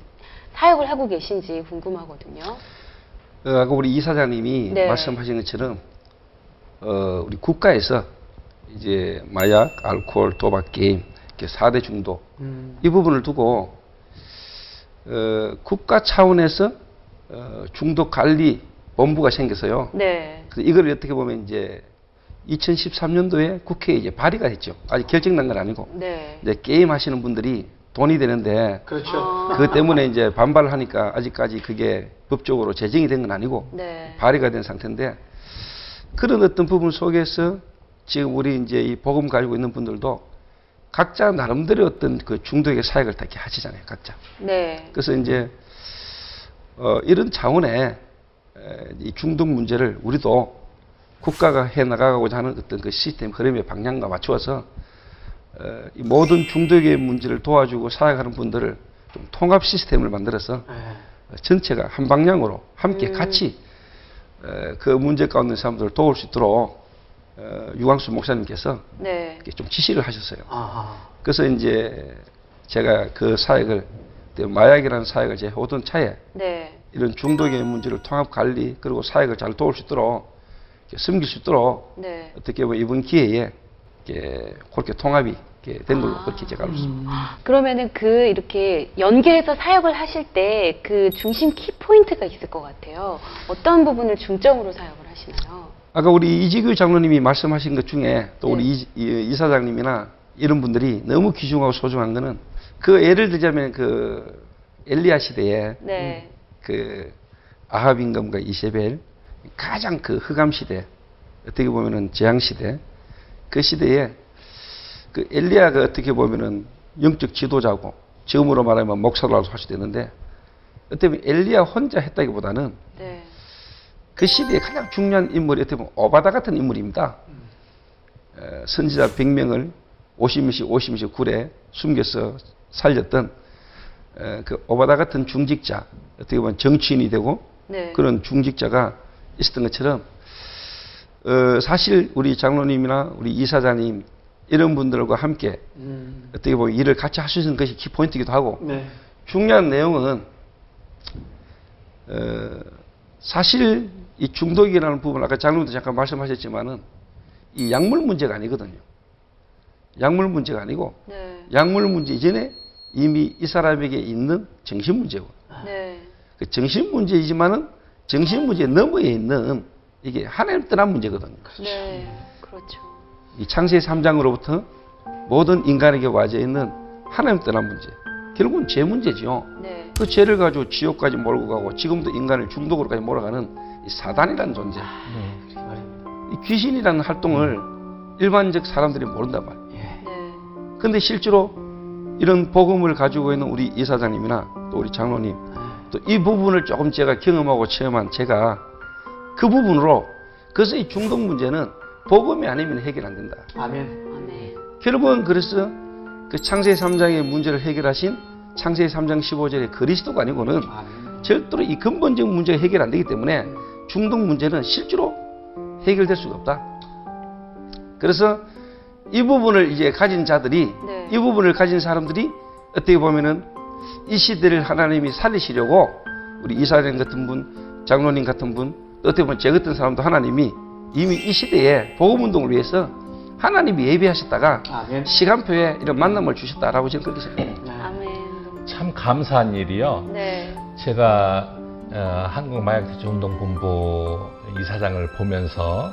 사역을 하고 계신지 궁금하거든요.
어, 아까 우리 이사장님이
네.
말씀하신 것처럼 어, 우리 국가에서 이제 마약, 알코올, 도박, 게임 이렇게 4대 중독
음.
이 부분을 두고 어, 국가 차원에서 어, 중독 관리 본부가 생겨서요.
네.
그래서 이걸 어떻게 보면 이제 2013년도에 국회에 이제 발의가 됐죠. 아직 결정난 건 아니고
네.
이제 게임 하시는 분들이 돈이 되는데
그렇죠.
아.
그것 때문에 이제 반발을 하니까 아직까지 그게 법적으로 제정이 된 건 아니고
네.
발의가 된 상태인데 그런 어떤 부분 속에서 지금 우리 이제 이 복음 가지고 있는 분들도 각자 나름대로 어떤 그 중독의 사역을 다 이렇게 하시잖아요, 각자.
네.
그래서 이제 어, 이런 차원의 에, 이 중독 문제를 우리도 국가가 해 나가고자 하는 어떤 그 시스템 흐름의 방향과 맞추어서 어, 이 모든 중독의 문제를 도와주고 사역하는 분들을 좀 통합 시스템을 만들어서
예.
어, 전체가 한 방향으로 함께
음.
같이 어, 그 문제 가운데 사람들을 도울 수 있도록 어, 유광수 목사님께서
네.
이렇게 좀 지시를 하셨어요.
아하.
그래서 이제 제가 그 사역을 마약이라는 사역을 제 오던 차에
네.
이런 중독의 문제를 통합 관리 그리고 사역을 잘 도울 수 있도록 섬길 수 있도록
네.
어떻게 보면 이번 기회에 이렇게 그렇게 통합이 이렇게 된 걸로
아.
그렇게 제가 알고 있습니다.
그러면은 그 이렇게 연계해서 사역을 하실 때 그 중심 키 포인트가 있을 것 같아요. 어떤 부분을 중점으로 사역을 하시나요?
아까 우리 이지규 장로님이 말씀하신 것 중에 또 우리
네.
이, 이사장님이나 이런 분들이 너무 귀중하고 소중한 거는 그 예를 들자면 그 엘리야 시대에
네.
그 아합 임금과 이세벨 가장 그 흑암 시대 어떻게 보면은 재앙 시대 그 시대에 그 엘리야가 어떻게 보면은 영적 지도자고 지금으로 말하면 목사라고 할 수도 있는데 어떻게 보면 엘리야 혼자 했다기보다는
네.
그 시대에 가장 중요한 인물이 어떻게 보면 오바다 같은 인물입니다. 에, 선지자 100명을 50명씩 50명씩 굴에 숨겨서 살렸던 에, 그 오바다 같은 중직자 어떻게 보면 정치인이 되고
네.
그런 중직자가 있었던 것처럼 어, 사실 우리 장로님이나 우리 이사장님 이런 분들과 함께
음.
어떻게 보면 일을 같이 할 수 있는 것이 키포인트이기도 하고
네.
중요한 내용은 어, 사실 이 중독이라는 부분 아까 장로님도 잠깐 말씀하셨지만은 이 약물 문제가 아니거든요. 약물 문제가 아니고
네.
약물 문제 이전에 이미 이 사람에게 있는 정신 문제고
네.
그 정신 문제이지만은 정신 문제 너머에 있는 이게 하나님 떠난 문제거든요.
네. 그렇죠.
이 창세 3장으로부터 모든 인간에게 와져 있는 하나님 떠난 문제. 결국은 죄 문제지요.
네.
그 죄를 가지고 지옥까지 몰고 가고 지금도 인간을 중독으로까지 몰아가는 이 사단이라는 존재. 이 귀신이라는 활동을 일반적 사람들이 모른단 말이에요.
네.
근데 실제로 이런 복음을 가지고 있는 우리 이사장님이나 또 우리 장로님 또 이 부분을 조금 제가 경험하고 체험한 제가 그 부분으로 그래서 이 중독 문제는 복음이 아니면 해결 안 된다.
아멘.
아멘.
결국은 그래서 그 창세기 3장의 문제를 해결하신 창세기 3장 15절의 그리스도가 아니고는
아멘.
절대로 이 근본적 문제가 해결 안 되기 때문에 중독 문제는 실제로 해결될 수가 없다. 그래서 이 부분을 이제 가진 자들이
네.
이 부분을 가진 사람들이 어떻게 보면은 이 시대를 하나님이 살리시려고 우리 이사님 같은 분, 장로님 같은 분, 또 어떻게 보면 제 같은 사람도 하나님이 이미 이 시대에 복음 운동을 위해서 하나님이 예비하셨다가
아멘.
시간표에 이런 만남을 주셨다라고 저는 그렇게 생각합니다.
아멘.
참 감사한 일이요.
네.
제가 어, 한국마약대체운동본부 이사장을 보면서 어,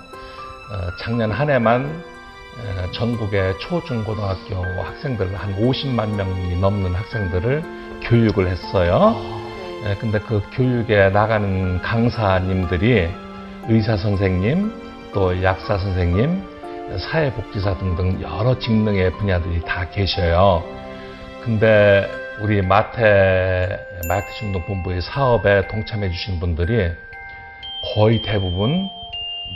작년 한 해만 어, 전국의 초중고등학교 학생들 한 50만 명이 넘는 학생들을 교육을 했어요.
네.
예, 근데 그 교육에 나가는 강사님들이 의사 선생님, 또 약사 선생님, 사회복지사 등등 여러 직능의 분야들이 다 계셔요. 근데 우리 마퇴 마약퇴치운동본부의 사업에 동참해 주신 분들이 거의 대부분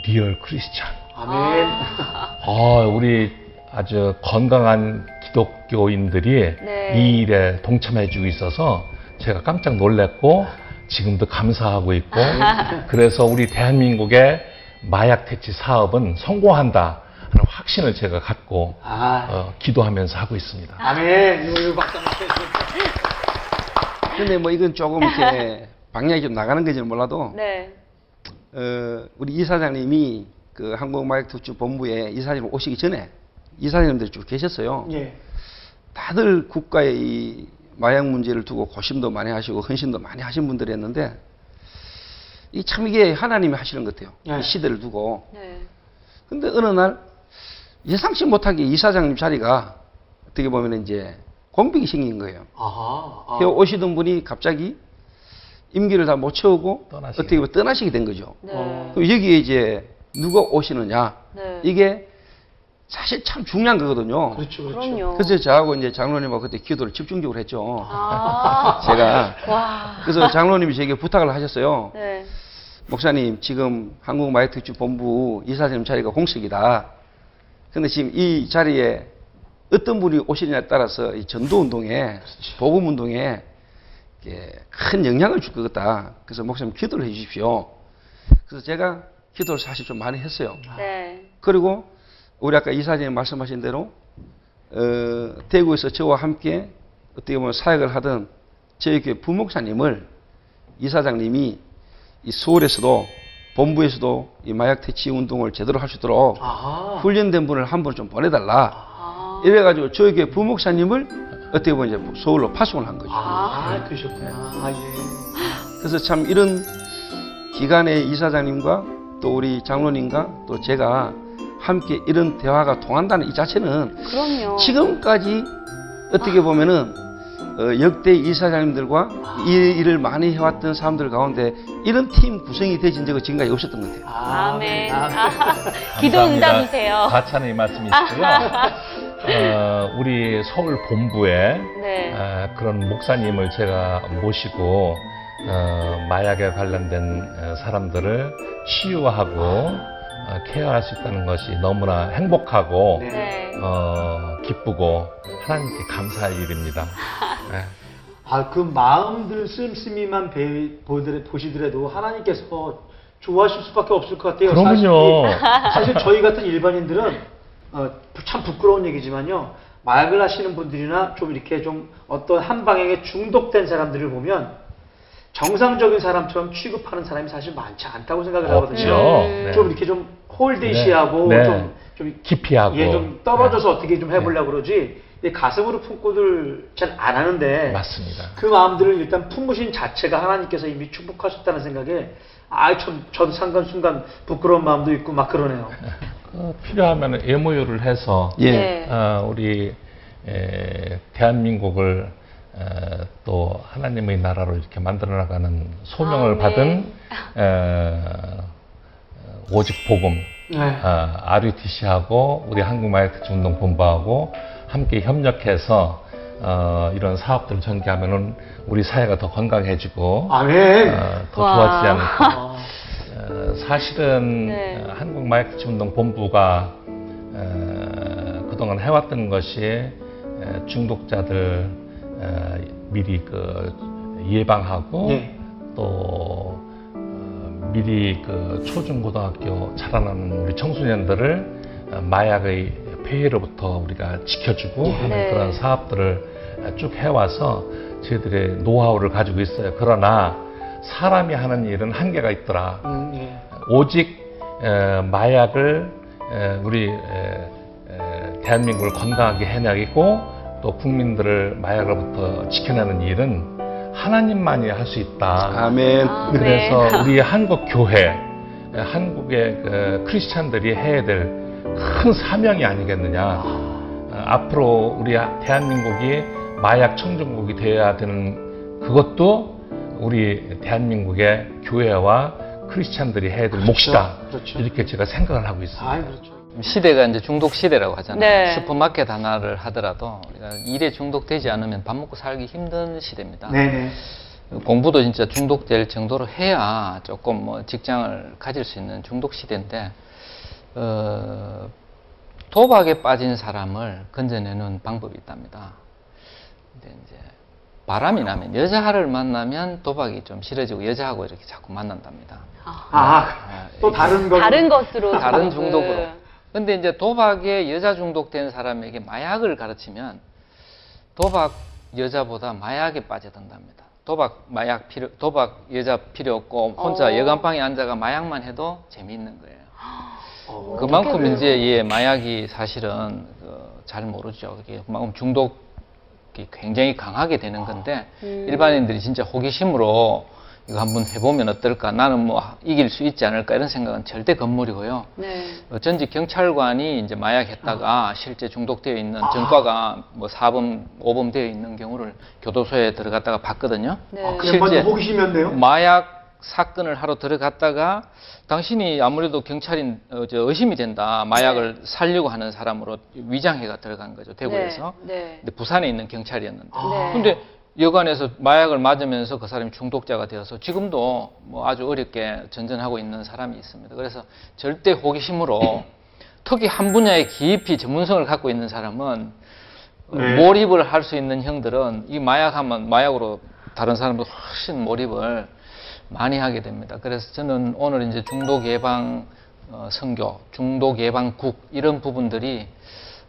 real Christian.
아멘.
아, 우리 아주 건강한 기독교인들이
네.
이 일에 동참해 주고 있어서 제가 깜짝 놀랐고 지금도 감사하고 있고 그래서 우리 대한민국의 마약 퇴치 사업은 성공한다 하는 확신을 제가 갖고
아.
어, 기도하면서 하고 있습니다.
아멘. 이거 박수 한번 쳐주세요.
근데 뭐 이건 조금 이렇게 방향이 좀 나가는 건지는 몰라도
네.
어, 우리 이사장님이 그 한국마약특수본부에 이사장님 오시기 전에 이사장님들이 쭉 계셨어요.
예.
다들 국가의 이 마약 문제를 두고 고심도 많이 하시고 헌신도 많이 하신 분들이었는데 이 참 이게 하나님이 하시는 것 같아요.
네.
이 시대를 두고.
네.
근데 어느 날 예상치 못하게 이사장님 자리가 어떻게 보면 이제 공백이 생긴 거예요.
아하. 아.
해 오시던 분이 갑자기 임기를 다 못 채우고
떠나시게
어떻게 보면 떠나시게 된 거죠.
네.
어.
그럼 여기에 이제 누가 오시느냐
네.
이게 사실 참 중요한 거거든요.
그렇죠, 그렇죠.
그럼요.
그래서 저하고 이제 장로님하고 그때 기도를 집중적으로 했죠.
아.
제가
와.
그래서 장로님이 제게 부탁을 하셨어요.
네.
목사님 지금 한국 마이특집본부 이사장님 자리가 공석이다. 근데 지금 이 자리에 어떤 분이 오시느냐에 따라서 이 전도 운동에 복음 운동에 이렇게 큰 영향을 줄 것 같다. 그래서 목사님 기도를 해 주십시오. 그래서 제가 기도를 사실 좀 많이 했어요.
네.
그리고 우리 아까 이사장님 말씀하신 대로 어, 대구에서 저와 함께 어떻게 보면 사역을 하던 저희 교회 부목사님을 이사장님이 이 서울에서도 본부에서도 이 마약 퇴치 운동을 제대로 할 수 있도록
아하.
훈련된 분을 한 분 좀 보내달라.
아.
이래가지고 저희 교회 부목사님을 어떻게 보면 이제 서울로 파송을 한 거죠.
아, 그러셨구나. 아, 예.
그래서 참 이런 기간의 이사장님과 또 우리 장로님과 또 제가 함께 이런 대화가 통한다는 이 자체는
그럼요.
지금까지 어떻게 보면은 어, 역대 이사장님들과 이 일을 많이 해왔던 사람들 가운데 이런 팀 구성이 되진 적은 지금까지 없었던 것 같아요.
아멘.
아멘.
아, 기도
감사합니다.
응답이세요.
과찬의 말씀이시고요. 어, 우리 서울 본부에
네.
어, 그런 목사님을 제가 모시고 어, 마약에 관련된 어, 사람들을 치유하고 어, 케어할 수 있다는 것이 너무나 행복하고
네.
네.
어, 기쁘고 하나님께 감사할 일입니다. 네.
아, 그 마음들 씀씀이만 배, 보시더라도 하나님께서 좋아하실 수밖에 없을 것 같아요.
그러면요.
사실, 사실 저희 같은 일반인들은 어, 참 부끄러운 얘기지만요. 마약을 하시는 분들이나 좀 이렇게 좀 어떤 한 방향에 중독된 사람들을 보면 정상적인 사람처럼 취급하는 사람이 사실 많지 않다고 생각을 하거든요.
없죠.
음.
네.
좀 이렇게 좀 홀대시하고
네.
좀, 좀
기피하고.
예, 좀 떨어져서
네.
어떻게 좀 해보려고 그러지 이 가슴으로 품고들 잘 안 하는데
맞습니다.
그 마음들을 일단 품으신 자체가 하나님께서 이미 축복하셨다는 생각에 아, 참, 저도 순간순간 부끄러운 마음도 있고 막 그러네요.
어, 필요하면 MOU를 해서
예.
네.
어, 우리 에, 대한민국을 에, 또 하나님의 나라로 이렇게 만들어 나가는 소명을
아, 네.
받은 에, 오직 복음
네.
아, RUTC하고 우리 한국마약특집운동 본부하고 함께 협력해서 어, 이런 사업들을 전개하면은 우리 사회가 더 건강해지고
아멘.
어, 더
와.
좋아지지 않을까.
아,
어, 사실은
네.
어, 한국 마약특집운동 본부가 어, 그동안 해왔던 것이 에, 중독자들 어, 미리 그 예방하고
네.
또 어, 미리 그 초중고등학교 자라나는 우리 청소년들을 어, 마약의 폐해로부터 우리가 지켜주고 하는
네.
그런 사업들을 쭉 해와서 저희들의 노하우를 가지고 있어요. 그러나 사람이 하는 일은 한계가 있더라.
음, 예.
오직 에, 마약을 에, 우리 에, 에, 대한민국을 건강하게 해내고 또 국민들을 마약으로부터 지켜내는 일은 하나님만이 할 수 있다.
아멘.
아,
그래서
네.
우리 한국 교회, 에, 한국의 그 크리스찬들이 해야 될 큰 사명이 아니겠느냐. 어, 앞으로 우리 대한민국이 마약 청정국이 되어야 되는 그것도 우리 대한민국의 교회와 크리스찬들이 해야 될 몫이다.
그렇죠.
이렇게 제가 생각을 하고 있습니다.
아, 그렇죠.
시대가 이제 중독 시대라고 하잖아요.
네.
슈퍼마켓 하나를 하더라도 우리가 일에 중독되지 않으면 밥 먹고 살기 힘든 시대입니다.
네네.
공부도 진짜 중독될 정도로 해야 조금 뭐 직장을 가질 수 있는 중독 시대인데 어, 도박에 빠진 사람을 건져내는 방법이 있답니다. 근데 이제 바람이 나면 여자를 만나면 도박이 좀 싫어지고 여자하고 이렇게 자꾸 만난답니다.
아, 또 다른 거.
다른 것으로
다른. 중독으로. 근데 이제 도박에 여자 중독된 사람에게 마약을 가르치면 도박 여자보다 마약에 빠져든답니다. 도박 마약 필요, 도박 여자 필요 없고 혼자
어.
여간방에 앉아가 마약만 해도 재미있는 거예요.
어,
그만큼? 이제 예, 마약이 사실은 그, 잘 모르죠. 그게 그만큼 중독이 굉장히 강하게 되는 건데
음.
일반인들이 진짜 호기심으로 이거 한번 해보면 어떨까? 나는 뭐 이길 수 있지 않을까? 이런 생각은 절대 건물이고요.
네.
어쩐지 경찰관이 이제 마약 했다가 실제 중독되어 있는 전과가 뭐 4범, 5범 되어 있는 경우를 교도소에 들어갔다가 봤거든요.
네.
아, 그냥 완전 호기심이었네요.
마약 사건을 하러 들어갔다가 당신이 아무래도 경찰인 어, 저 의심이 된다. 마약을 살려고 하는 사람으로 위장해가 들어간 거죠. 대구에서.
네. 네.
근데 부산에 있는 경찰이었는데.
네.
근데 여관에서 마약을 맞으면서 그 사람이 중독자가 되어서 지금도 뭐 아주 어렵게 전전하고 있는 사람이 있습니다. 그래서 절대 호기심으로 특히 한 분야에 깊이 전문성을 갖고 있는 사람은
네.
몰입을 할 수 있는 형들은 이 마약하면 마약으로 다른 사람보다 훨씬 몰입을 많이 하게 됩니다. 그래서 저는 오늘 이제 중독 예방 어, 선교, 중독 예방국 이런 부분들이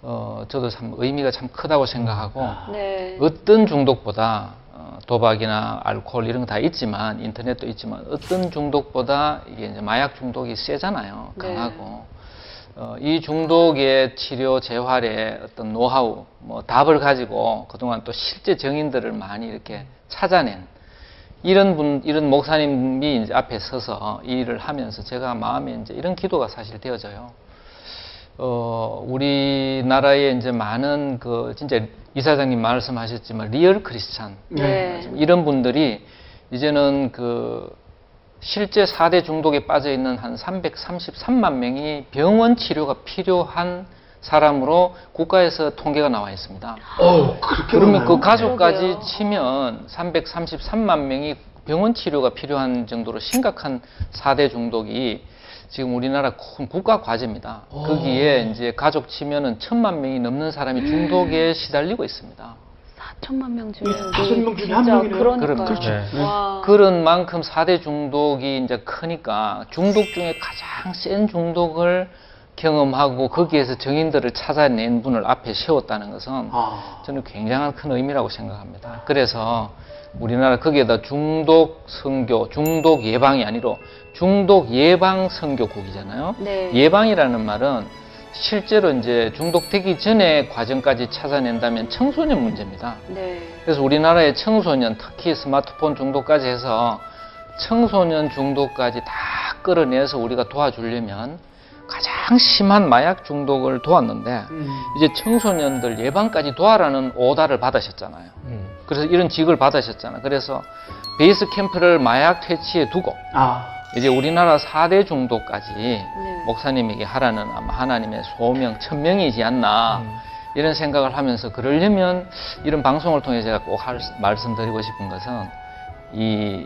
어, 저도 참 의미가 참 크다고 생각하고
네.
어떤 중독보다 어, 도박이나 알코올 이런 거 다 있지만 인터넷도 있지만 어떤 중독보다 이게 이제 마약 중독이 세잖아요.
네.
강하고 어, 이 중독의 치료 재활의 어떤 노하우, 뭐 답을 가지고 그동안 또 실제 정인들을 많이 이렇게 찾아낸 이런 분, 이런 목사님이 이제 앞에 서서 이 일을 하면서 제가 마음에 이제 이런 기도가 사실 되어져요. 어, 우리나라에 이제 많은 그 진짜 이사장님 말씀하셨지만 real Christian
네.
이런 분들이 이제는 그 실제 4대 중독에 빠져 있는 한 333만 명이 병원 치료가 필요한 사람으로 국가에서 통계가 나와 있습니다.
어, 그렇게
그러면? 그 가족까지
그러게요.
치면 333만 명이 병원 치료가 필요한 정도로 심각한 4대 중독이 지금 우리나라 큰 국가 과제입니다.
오.
거기에 이제 가족 치면은 천만 명이 넘는 사람이 중독에 시달리고 있습니다.
4천만 명 중에
이 다섯 명 중에 한
진짜
명이네요.
그럼, 그렇죠.
네.
와.
그런 만큼 4대 중독이 이제 크니까 중독 중에 가장 센 중독을 경험하고 거기에서 정인들을 찾아낸 분을 앞에 세웠다는 것은
아,
저는 굉장한 큰 의미라고 생각합니다. 그래서 우리나라 거기에다 중독 선교, 중독 예방이 아니로 중독 예방 선교국이잖아요.
네.
예방이라는 말은 실제로 이제 중독되기 전에 과정까지 찾아낸다면 청소년 문제입니다.
네.
그래서 우리나라의 청소년, 특히 스마트폰 중독까지 해서 청소년 중독까지 다 끌어내서 우리가 도와주려면 가장 심한 마약 중독을 도왔는데
음.
이제 청소년들 예방까지 도와라는 오다를 받으셨잖아요.
음.
그래서 이런 직을 받으셨잖아요. 그래서 베이스 캠프를 마약 퇴치에 두고
아.
이제 우리나라 4대 중독까지
네.
목사님에게 하라는 아마 하나님의 소명, 천명이지 않나
음.
이런 생각을 하면서 그러려면 이런 방송을 통해 제가 꼭 할- 말씀드리고 싶은 것은 이,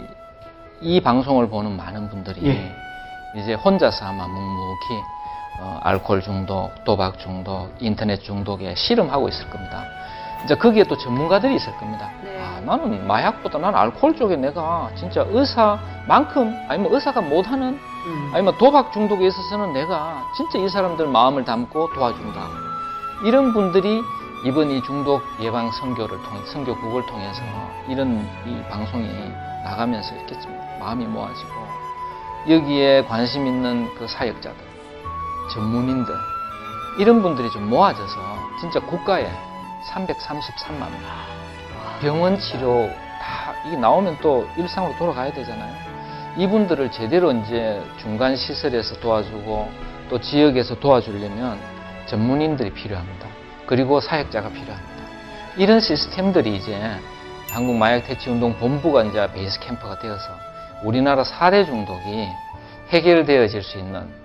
이 방송을 보는 많은 분들이
예.
이제 혼자서 아마 묵묵히 어, 알코올 중독, 도박 중독, 인터넷 중독에 씨름하고 있을 겁니다. 이제 거기에 또 전문가들이 있을 겁니다.
네.
아, 나는 마약보다 나는 알코올 쪽에 내가 진짜 의사만큼 아니면 의사가 못하는
음.
아니면 도박 중독에 있어서는 내가 진짜 이 사람들 마음을 담고 도와준다. 이런 분들이 이번 이 중독 예방 선교를 통해 선교국을 통해서 이런 이 방송이 나가면서 이렇게 좀 마음이 모아지고 여기에 관심 있는 그 사역자들, 전문인들 이런 분들이 좀 모아져서 진짜 국가에 333만 원 병원 치료 다 이게 나오면 또 일상으로 돌아가야 되잖아요. 이분들을 제대로 이제 중간 시설에서 도와주고 또 지역에서 도와주려면 전문인들이 필요합니다. 그리고 사역자가 필요합니다. 이런 시스템들이 이제 한국 마약 퇴치 운동 본부가 이제 베이스 캠프가 되어서 우리나라 사례 중독이 해결되어질 수 있는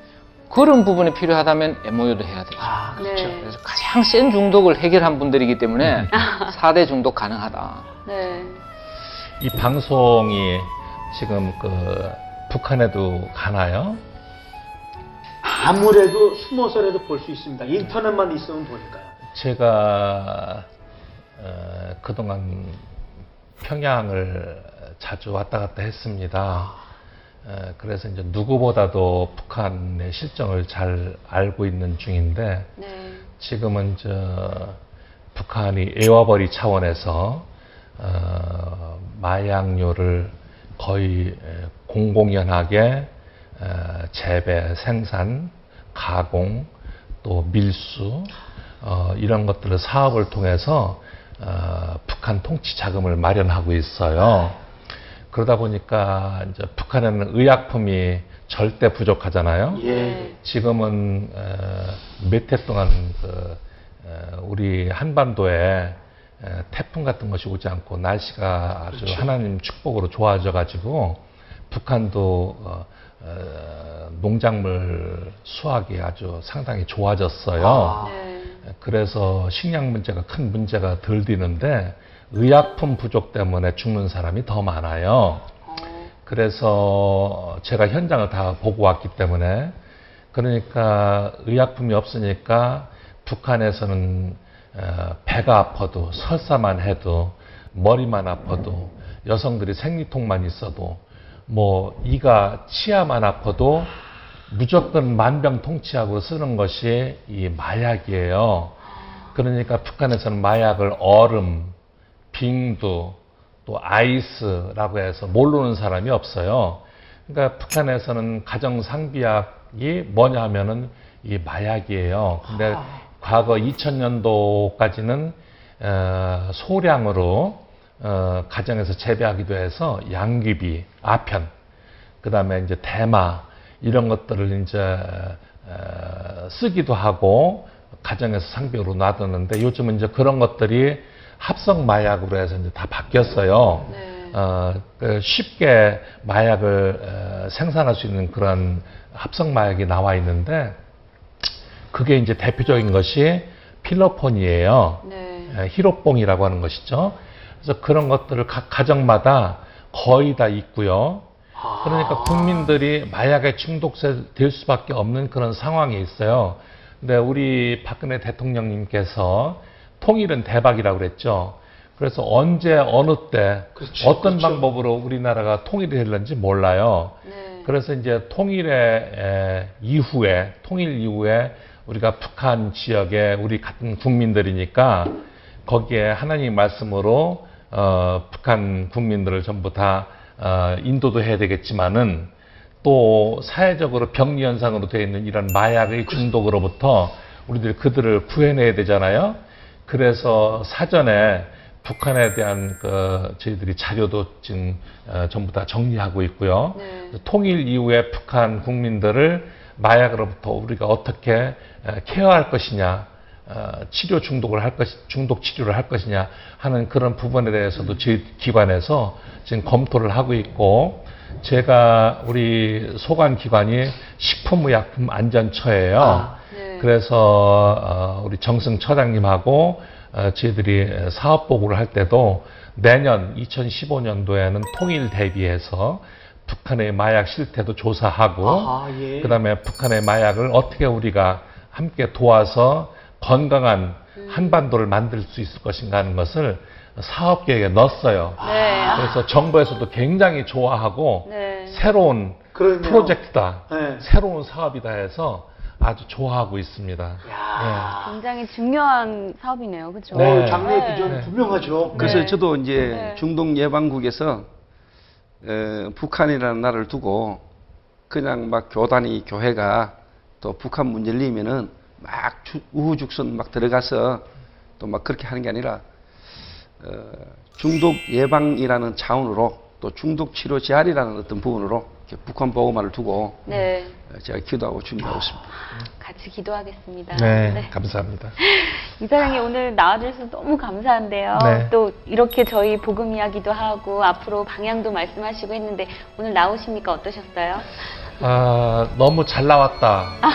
그런 부분이 필요하다면 MOU도 해야 되죠.
아, 그렇죠.
네.
그래서 가장 센 중독을 해결한 분들이기 때문에 4대 중독 가능하다.
네.
이 방송이 지금 그 북한에도 가나요?
아무래도 숨어서라도 볼 수 있습니다. 인터넷만 있으면 보니까요.
제가 어, 그동안 평양을 자주 왔다 갔다 했습니다. 어, 그래서 이제 누구보다도 북한의 실정을 잘 알고 있는 중인데
네.
지금은 저 북한이 애와벌이 차원에서 어, 마약류를 거의 에, 공공연하게 어, 재배, 생산, 가공, 또 밀수 어, 이런 것들을 사업을 통해서 어, 북한 통치 자금을 마련하고 있어요. 그러다 보니까 이제 북한에는 의약품이 절대 부족하잖아요.
예.
지금은 몇 해 동안 그 어, 우리 한반도에 에, 태풍 같은 것이 오지 않고 날씨가 아주
그렇죠.
하나님 축복으로 좋아져 가지고 북한도 어, 어, 농작물 수확이 아주 상당히 좋아졌어요.
아.
네.
그래서 식량 문제가 큰 문제가 덜 되는데 의약품 부족 때문에 죽는 사람이 더 많아요.
어,
그래서 제가 현장을 다 보고 왔기 때문에 그러니까 의약품이 없으니까 북한에서는 어, 배가 아파도 설사만 해도 머리만 아파도 여성들이 생리통만 있어도 뭐 이가 치아만 아파도 무조건 만병통치약으로 쓰는 것이 이 마약이에요. 그러니까 북한에서는 마약을 얼음, 빙두, 또 아이스라고 해서 모르는 사람이 없어요. 그러니까 북한에서는 가정 상비약이 뭐냐 하면은 이 마약이에요. 근데 과거 2000년도까지는 어, 소량으로 어, 가정에서 재배하기도 해서 양귀비, 아편, 그 다음에 이제 대마 이런 것들을 이제 어, 쓰기도 하고 가정에서 상비로 놔뒀는데 요즘은 이제 그런 것들이 합성 마약으로 해서 이제 다 바뀌었어요.
네.
어, 그 쉽게 마약을 어, 생산할 수 있는 그런 합성 마약이 나와 있는데 그게 이제 대표적인 것이 필로폰이에요.
네.
에, 히로뽕이라고 하는 것이죠. 그래서 그런 것들을 각 가정마다 거의 다 있고요. 그러니까 국민들이 마약에 중독될 수밖에 없는 그런 상황이 있어요. 근데 우리 박근혜 대통령님께서 통일은 대박이라고 그랬죠. 그래서 언제 어느 때
그렇죠,
어떤
그렇죠.
방법으로 우리나라가 통일이 될는지 몰라요.
네.
그래서 이제 통일의 에, 이후에 통일 이후에 우리가 북한 지역에 우리 같은 국민들이니까 거기에 하나님 말씀으로 어, 북한 국민들을 전부 다 어, 인도도 해야 되겠지만은 또 사회적으로 병리 현상으로 되어 있는 이런 마약의 중독으로부터 우리들 그들을 구해내야 되잖아요. 그래서 사전에 북한에 대한 그 저희들이 자료도 지금 어, 전부 다 정리하고 있고요.
네.
통일 이후에 북한 국민들을 마약으로부터 우리가 어떻게 에, 케어할 것이냐, 어, 치료 중독을 할 것, 중독 치료를 할 것이냐 하는 그런 부분에 대해서도 저희 기관에서 지금 검토를 하고 있고, 제가 우리 소관 기관이 식품의약품 안전처예요.
아,
네.
그래서 어, 우리 정승 처장님하고 어, 저희들이 사업 보고를 할 때도 내년 2015년도에는 통일 대비해서 북한의 마약 실태도 조사하고
예.
그다음에 북한의 마약을 어떻게 우리가 함께 도와서 건강한 한반도를 만들 수 있을 것인가 하는 것을 사업 계획에 넣었어요.
네. 아,
그래서 정부에서도 굉장히 좋아하고
네.
새로운
그러네요.
프로젝트다,
네.
새로운 사업이다 해서 아주 좋아하고 있습니다.
야.
굉장히 중요한 사업이네요. 그렇죠?
네.
어, 장래의
네.
비전 분명하죠.
그래서
네.
저도 이제
네.
중동 예방국에서 어, 북한이라는 나라를 두고 그냥 막 교단이 교회가 또 북한 문제 열리면은 막 주- 우후죽순 막 들어가서 또 막 그렇게 하는 게 아니라 어, 중독 예방이라는 차원으로 또 중독 치료 재활이라는 어떤 부분으로 북한 보고만을 두고
네.
어, 제가 기도하고 준비하고 있습니다.
같이 기도하겠습니다.
네, 감사합니다.
이사장님 오늘 나와주셔서 너무 감사한데요.
네.
또 이렇게 저희 복음 이야기도 하고 앞으로 방향도 말씀하시고 했는데 오늘 나오시니까 어떠셨어요?
아, 너무 잘 나왔다. 어,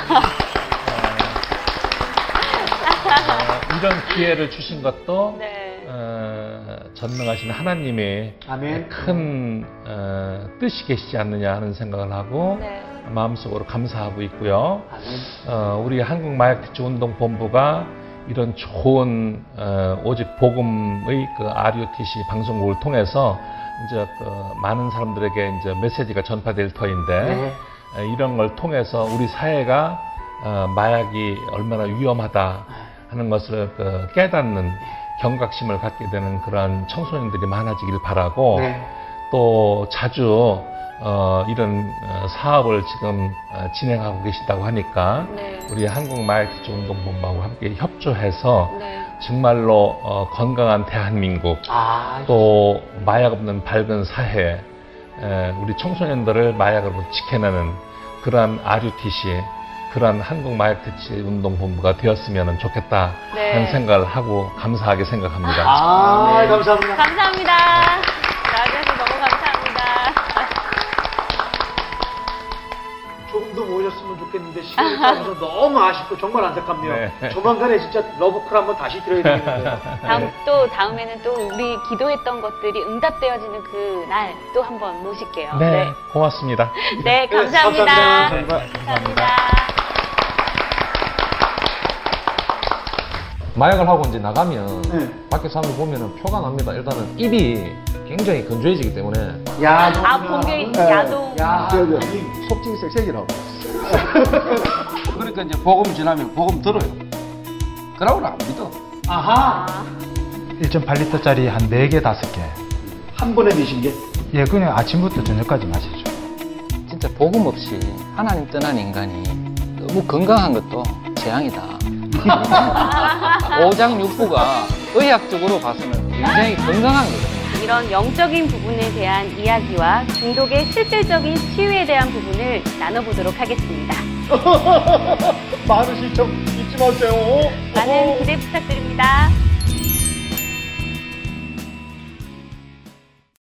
이런 기회를 주신 것도
네.
어, 전능하신 하나님의
아멘.
큰 어, 뜻이 계시지 않느냐 하는 생각을 하고
네.
마음속으로 감사하고 있고요. 어, 우리 한국 마약대체운동 본부가 이런 좋은 어, 오직 복음의 그 RUTC 방송국을 통해서 이제 그 많은 사람들에게 이제 메시지가 전파될 터인데
네.
어, 이런 걸 통해서 우리 사회가 어, 마약이 얼마나 위험하다 하는 것을 그 깨닫는 경각심을 갖게 되는 그런 청소년들이 많아지길 바라고
네.
또 자주 어, 이런 어, 사업을 지금 어, 진행하고 계시다고 하니까
네.
우리 한국마약대체운동본부하고 함께 협조해서
네.
정말로 어, 건강한 대한민국
아,
또 마약 없는 밝은 사회 에, 우리 청소년들을 마약으로부터 지켜내는 그러한 RUTC 그러한 한국 마약대체운동 본부가 되었으면 좋겠다
네.
하는 생각을 하고 감사하게 생각합니다.
아,
네.
감사합니다.
감사합니다. 나와주셔서 너무 감사합니다.
조금 더 모셨으면 좋겠는데 시간이 짧아서 너무 아쉽고 정말 안타깝네요.
네.
조만간에 진짜 러브콜 한번 다시 드려야 되겠는데요.
다음 또 다음에는 또 우리 기도했던 것들이 응답되어지는 그 날 또 한번 모실게요.
네, 고맙습니다.
네, 감사합니다.
감사합니다.
감사합니다.
마약을 하고 이제 나가면
네.
밖에 사람들 보면은 표가 납니다. 일단은 입이 굉장히 건조해지기 때문에
야,
아, 본격 야동.
야,
속칭 색색이라고.
그러니까 이제 복음 지나면 복음 들어요. 그러고는 안 믿어.
아하.
1.8리터짜리 한 4개, 5개.
한 번에 드신 게.
예, 그냥 아침부터 저녁까지 마시죠.
진짜 복음 없이 하나님 떠난 인간이 너무 건강한 것도 재앙이다. 오장육부가 의학적으로 봐서는 굉장히 건강한 거거든요.
이런 영적인 부분에 대한 이야기와 중독의 실질적인 치유에 대한 부분을 나눠보도록 하겠습니다.
많은 시청 잊지 마세요.
많은 기대 부탁드립니다.